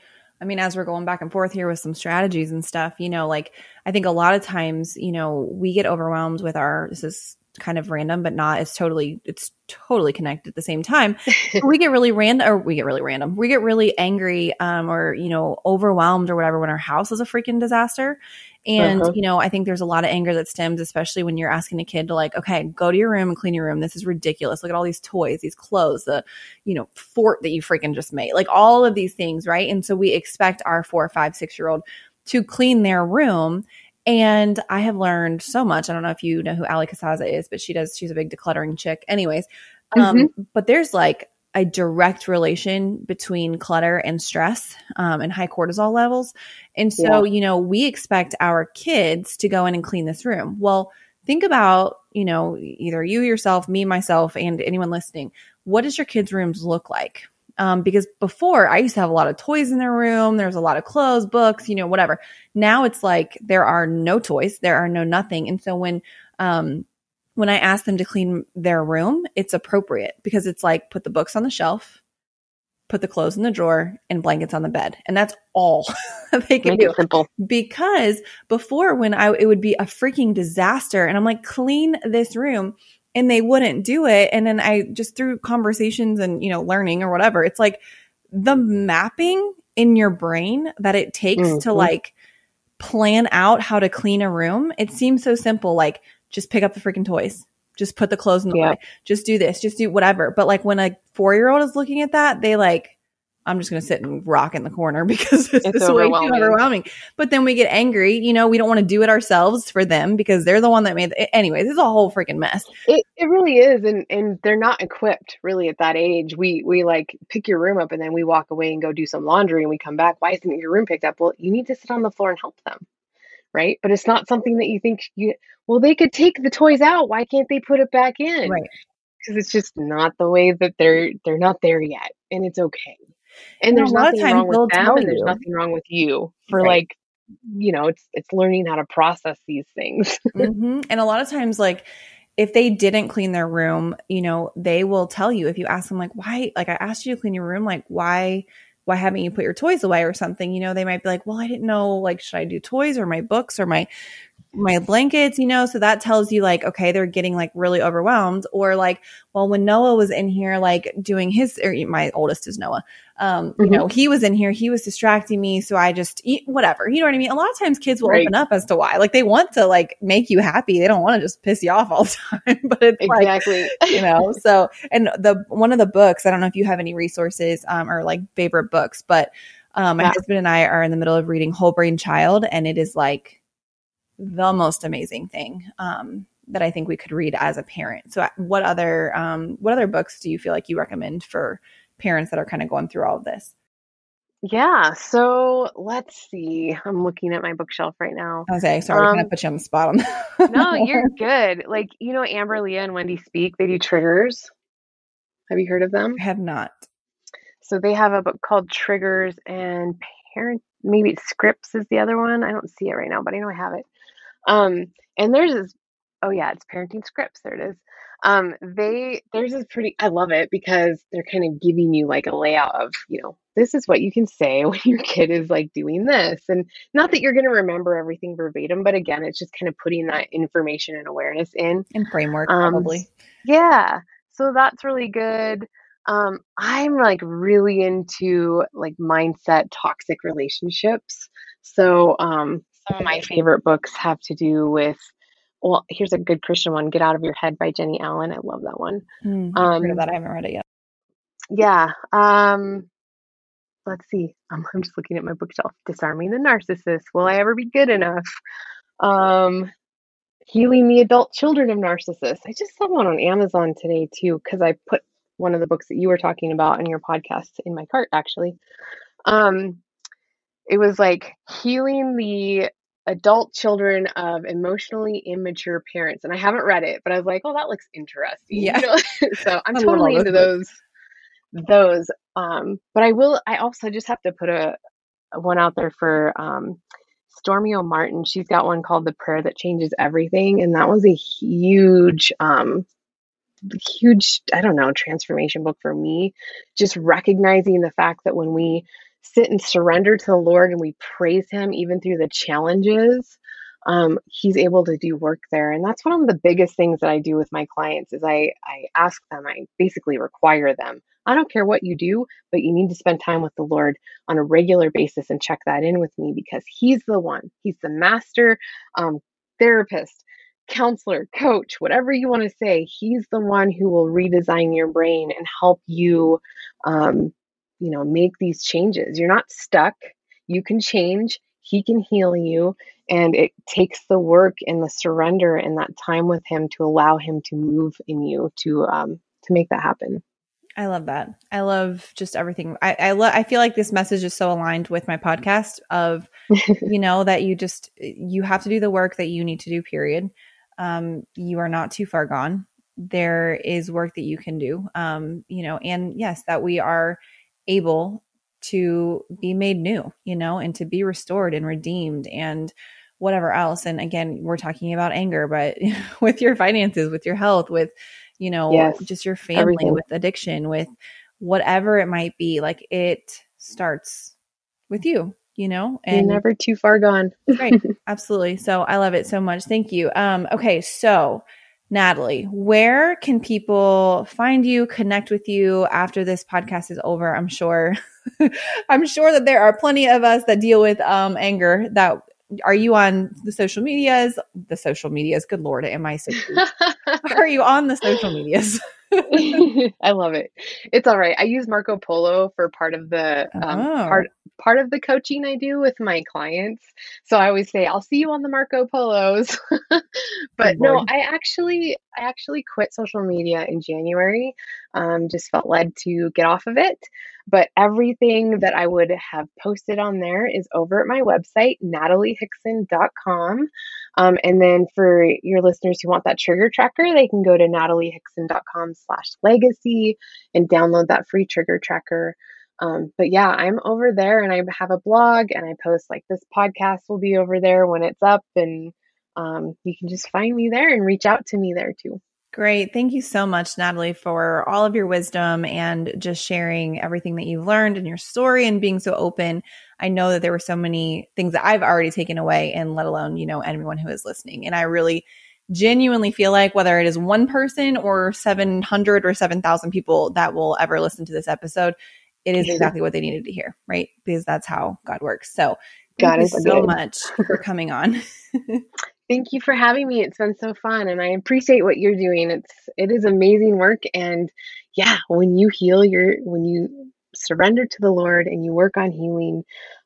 I mean, as we're going back and forth here with some strategies and stuff, you know, like I think a lot of times, you know, we get overwhelmed with our, this is kind of random, but not, it's totally, it's totally connected at the same time. we get really random, or we get really random. We get really angry, um, or, you know, overwhelmed or whatever when our house is a freaking disaster. And, uh-huh. you know, I think there's a lot of anger that stems, especially when you're asking a kid to like, okay, go to your room and clean your room. This is ridiculous. Look at all these toys, these clothes, the, you know, fort that you freaking just made, like all of these things, right? And so we expect our four, five, six year old to clean their room. And I have learned so much. I don't know if you know who Allie Casazza is, but she does, she's a big decluttering chick. Anyways, um, mm-hmm. but there's like a direct relation between clutter and stress um, and high cortisol levels. And so, yeah. you know, we expect our kids to go in and clean this room. Well, think about, you know, either you yourself, me, myself, and anyone listening. What does your kids' rooms look like? Um, because before I used to have a lot of toys in their room. There's a lot of clothes, books, you know, whatever. Now it's like there are no toys, there are no nothing. And so when um, when I ask them to clean their room, it's appropriate because it's like put the books on the shelf, put the clothes in the drawer, and blankets on the bed. And that's all they can Make do. simple. Because before when I it would be a freaking disaster and I'm like, clean this room. And they wouldn't do it. And then I just through conversations and, you know, learning or whatever, it's like the mapping in your brain that it takes mm-hmm. to like plan out how to clean a room. It seems so simple. Like just pick up the freaking toys. Just put the clothes in the yeah. way. Just do this. Just do whatever. But like when a four year old is looking at that, they like, I'm just going to sit and rock in the corner because it's, it's way too overwhelming. But then we get angry. You know, we don't want to do it ourselves for them because they're the one that made it. Anyways, it's a whole freaking mess. It, it really is. And, and they're not equipped really at that age. We, we like pick your room up and then we walk away and go do some laundry and we come back. Why isn't your room picked up? Well, you need to sit on the floor and help them right? But it's not something that you think you well they could take the toys out. Why can't they put it back in? Right. Because it's just not the way that they're they're not there yet, and it's okay. And, and there's nothing wrong with them, and there's nothing wrong with you for right. like you know it's it's learning how to process these things. mm-hmm. And a lot of times, like if they didn't clean their room, you know, they will tell you if you ask them like why like I asked you to clean your room, like why why haven't you put your toys away or something? You know, they might be like, well, I didn't know, like, should I do toys or my books or my my blankets, you know, so that tells you like, okay, they're getting like really overwhelmed. Or like, well, when Noah was in here, like doing his, or my oldest is Noah, um, mm-hmm. you know, he was in here, he was distracting me. So I just eat whatever, you know what I mean? A lot of times kids will right. open up as to why, like they want to like make you happy. They don't want to just piss you off all the time, but it's exactly, like, you know, so, and the, one of the books, I don't know if you have any resources, um, or like favorite books, but, um, my yeah. husband and I are in the middle of reading Whole Brain Child and it is like, the most amazing thing um, that I think we could read as a parent. So, what other um, what other books do you feel like you recommend for parents that are kind of going through all of this? Yeah, so let's see. I'm looking at my bookshelf right now. Okay, sorry, um, kind of put you on the spot on that. no, you're good. Like you know, Amber Lia and Wendy Speake. They do triggers. Have you heard of them? I have not. So they have a book called Triggers and Parent. Maybe Scripts is the other one. I don't see it right now, but I know I have it. Um, and there's this, oh yeah, it's parenting scripts. There it is. Um, they there's this pretty. I love it because they're kind of giving you like a layout of you know this is what you can say when your kid is like doing this, and not that you're going to remember everything verbatim, but again, it's just kind of putting that information and awareness in and framework um, probably. Yeah, so that's really good. Um, I'm like really into like mindset toxic relationships. So um, some of my favorite books have to do with well, here's a good Christian one, Get Out of Your Head by Jennie Allen. I love that one. Mm, um, heard of that. I haven't read it yet. Yeah. Um, let's see. I'm, I'm just looking at my bookshelf. Disarming the Narcissist. Will I ever be good enough? Um, Healing the Adult Children of Narcissists. I just saw one on Amazon today too, because I put one of the books that you were talking about in your podcast in my cart actually. Um, it was like healing the adult children of emotionally immature parents. And I haven't read it, but I was like, oh, that looks interesting. Yeah. You know? so I'm totally into those those. Um, but I will I also just have to put a, a one out there for um Stormie Omartian. She's got one called The Prayer That Changes Everything. And that was a huge um huge, I don't know, transformation book for me. Just recognizing the fact that when we sit and surrender to the Lord and we praise Him even through the challenges, um, He's able to do work there. And that's one of the biggest things that I do with my clients is I I ask them, I basically require them. I don't care what you do, but you need to spend time with the Lord on a regular basis and check that in with me because He's the one. He's the master um, therapist, counselor, coach, whatever you want to say. He's the one who will redesign your brain and help you um, you know, make these changes. You're not stuck. You can change. He can heal you. And it takes the work and the surrender and that time with him to allow him to move in you to um to make that happen. I love that. I love just everything. I I, lo- I feel like this message is so aligned with my podcast of you know that you just you have to do the work that you need to do period. Um you are not too far gone. There is work that you can do. Um you know and yes that we are able to be made new, you know, and to be restored and redeemed and whatever else. And again, we're talking about anger, but with your finances, with your health, with, you know, yes, just your family, everything. with addiction, with whatever it might be, like it starts with you, you know, and You're never too far gone. right. Absolutely. So I love it so much. Thank you. Um, okay. So, Natalie, where can people find you, connect with you after this podcast is over? I'm sure I'm sure that there are plenty of us that deal with um, anger that are you on the social medias? The social medias, good lord, am I so Are you on the social medias? I love it. It's all right. I use Marco Polo for part of the um, oh. part part of the coaching I do with my clients. So I always say I'll see you on the Marco Polos. but no, I actually I actually quit social media in January. Um, just felt led to get off of it. But everything that I would have posted on there is over at my website, nataliehickson.com. Um, and then for your listeners who want that trigger tracker, they can go to nataliehickson.com slash legacy and download that free trigger tracker. Um, but yeah, I'm over there and I have a blog and I post like this podcast will be over there when it's up and um, you can just find me there and reach out to me there too. Great. Thank you so much, Natalie, for all of your wisdom and just sharing everything that you've learned and your story and being so open. I know that there were so many things that I've already taken away, and let alone, you know, anyone who is listening. And I really genuinely feel like whether it is one person or 700 or 7,000 people that will ever listen to this episode, it is mm-hmm. exactly what they needed to hear, right? Because that's how God works. So, thank God you so good. much for coming on. Thank you for having me. It's been so fun and I appreciate what you're doing. It's it is amazing work and yeah, when you heal your when you surrender to the Lord and you work on healing,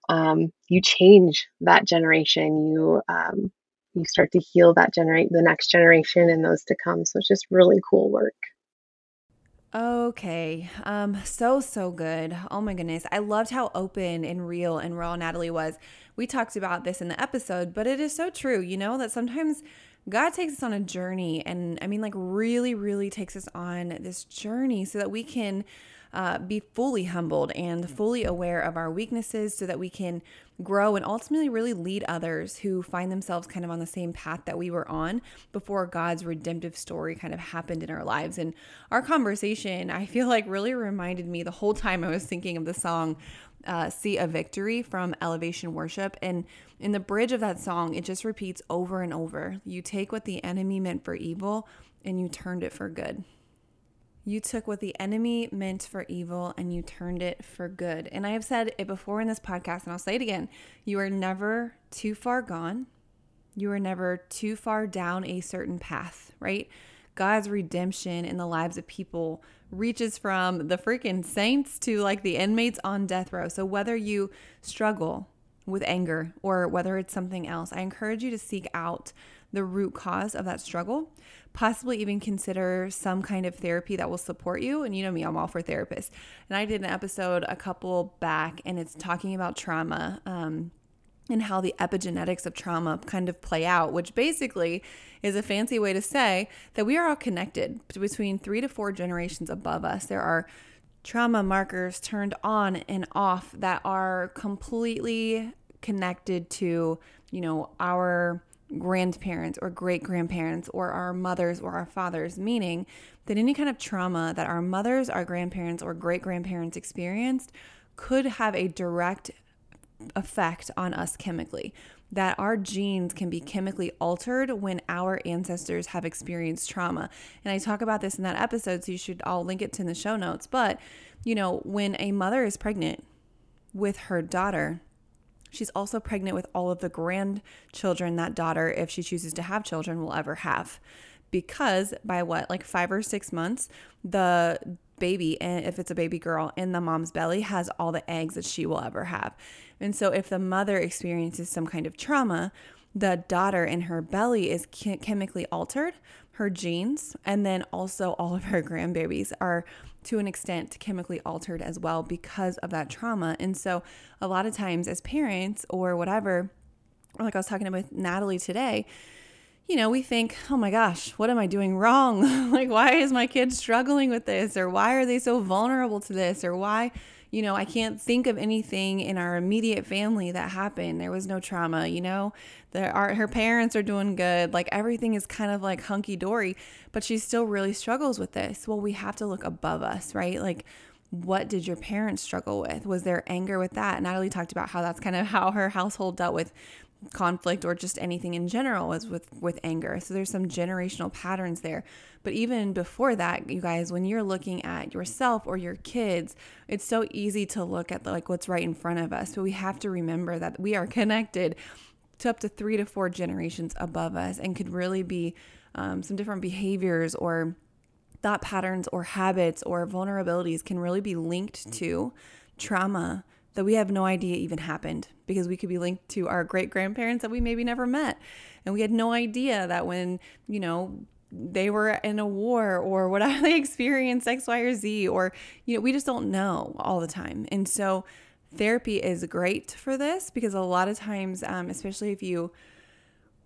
um, you change that generation. You um, you start to heal that generate the next generation and those to come. So it's just really cool work. Okay. Um so so good. Oh my goodness. I loved how open and real and raw Natalie was we talked about this in the episode, but it is so true, you know, that sometimes God takes us on a journey and I mean like really really takes us on this journey so that we can uh, be fully humbled and fully aware of our weaknesses so that we can grow and ultimately really lead others who find themselves kind of on the same path that we were on before God's redemptive story kind of happened in our lives. And our conversation, I feel like, really reminded me the whole time I was thinking of the song uh, See a Victory from Elevation Worship. And in the bridge of that song, it just repeats over and over You take what the enemy meant for evil and you turned it for good. You took what the enemy meant for evil and you turned it for good. And I have said it before in this podcast, and I'll say it again you are never too far gone. You are never too far down a certain path, right? God's redemption in the lives of people reaches from the freaking saints to like the inmates on death row. So whether you struggle with anger or whether it's something else, I encourage you to seek out the root cause of that struggle. Possibly even consider some kind of therapy that will support you. And you know me, I'm all for therapists. And I did an episode a couple back, and it's talking about trauma. Um, and how the epigenetics of trauma kind of play out, which basically is a fancy way to say that we are all connected between three to four generations above us. There are trauma markers turned on and off that are completely connected to, you know, our grandparents or great grandparents or our mothers or our fathers, meaning that any kind of trauma that our mothers, our grandparents, or great grandparents experienced could have a direct effect on us chemically. That our genes can be chemically altered when our ancestors have experienced trauma. And I talk about this in that episode, so you should, I'll link it to in the show notes. But, you know, when a mother is pregnant with her daughter, She's also pregnant with all of the grandchildren that daughter, if she chooses to have children, will ever have. Because by what, like five or six months, the baby, and if it's a baby girl in the mom's belly, has all the eggs that she will ever have. And so if the mother experiences some kind of trauma, the daughter in her belly is chemically altered, her genes, and then also all of her grandbabies are to an extent chemically altered as well because of that trauma. And so, a lot of times, as parents or whatever, like I was talking with Natalie today, you know, we think, oh my gosh, what am I doing wrong? like, why is my kid struggling with this? Or why are they so vulnerable to this? Or why, you know, I can't think of anything in our immediate family that happened. There was no trauma, you know, there are, her parents are doing good. Like everything is kind of like hunky dory, but she still really struggles with this. Well, we have to look above us, right? Like, what did your parents struggle with? Was there anger with that? Natalie talked about how that's kind of how her household dealt with conflict or just anything in general was with with anger. So there's some generational patterns there. But even before that, you guys, when you're looking at yourself or your kids, it's so easy to look at like what's right in front of us. But we have to remember that we are connected to up to three to four generations above us and could really be um, some different behaviors or thought patterns or habits or vulnerabilities can really be linked to trauma that we have no idea even happened because we could be linked to our great grandparents that we maybe never met. And we had no idea that when, you know, they were in a war or whatever they experienced X, Y, or Z, or, you know, we just don't know all the time. And so therapy is great for this because a lot of times, um, especially if you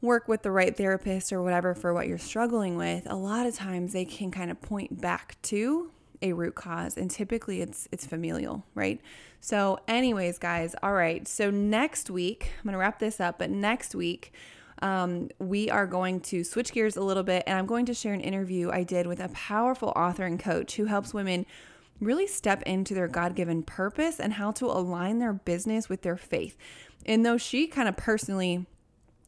work with the right therapist or whatever for what you're struggling with, a lot of times they can kind of point back to a root cause and typically it's it's familial, right? So anyways, guys, all right. So next week, I'm going to wrap this up, but next week um, we are going to switch gears a little bit and I'm going to share an interview I did with a powerful author and coach who helps women really step into their God given purpose and how to align their business with their faith. And though she kind of personally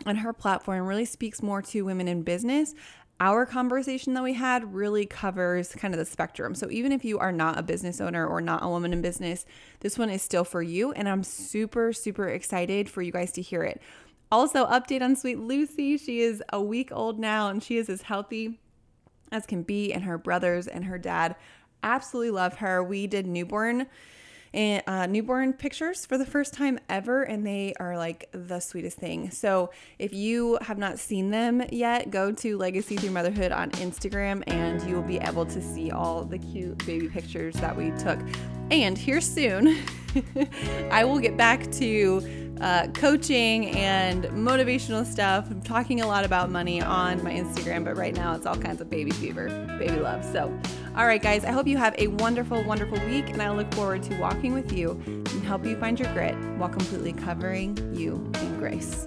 on her platform really speaks more to women in business, our conversation that we had really covers kind of the spectrum. So even if you are not a business owner or not a woman in business, this one is still for you. And I'm super, super excited for you guys to hear it. Also, update on Sweet Lucy. She is a week old now and she is as healthy as can be. And her brothers and her dad absolutely love her. We did newborn and uh, newborn pictures for the first time ever, and they are like the sweetest thing. So if you have not seen them yet, go to Legacy Through Motherhood on Instagram, and you will be able to see all the cute baby pictures that we took. And here soon, I will get back to uh, coaching and motivational stuff. I'm talking a lot about money on my Instagram, but right now it's all kinds of baby fever, baby love. So All right, guys, I hope you have a wonderful, wonderful week, and I look forward to walking with you and help you find your grit while completely covering you in grace.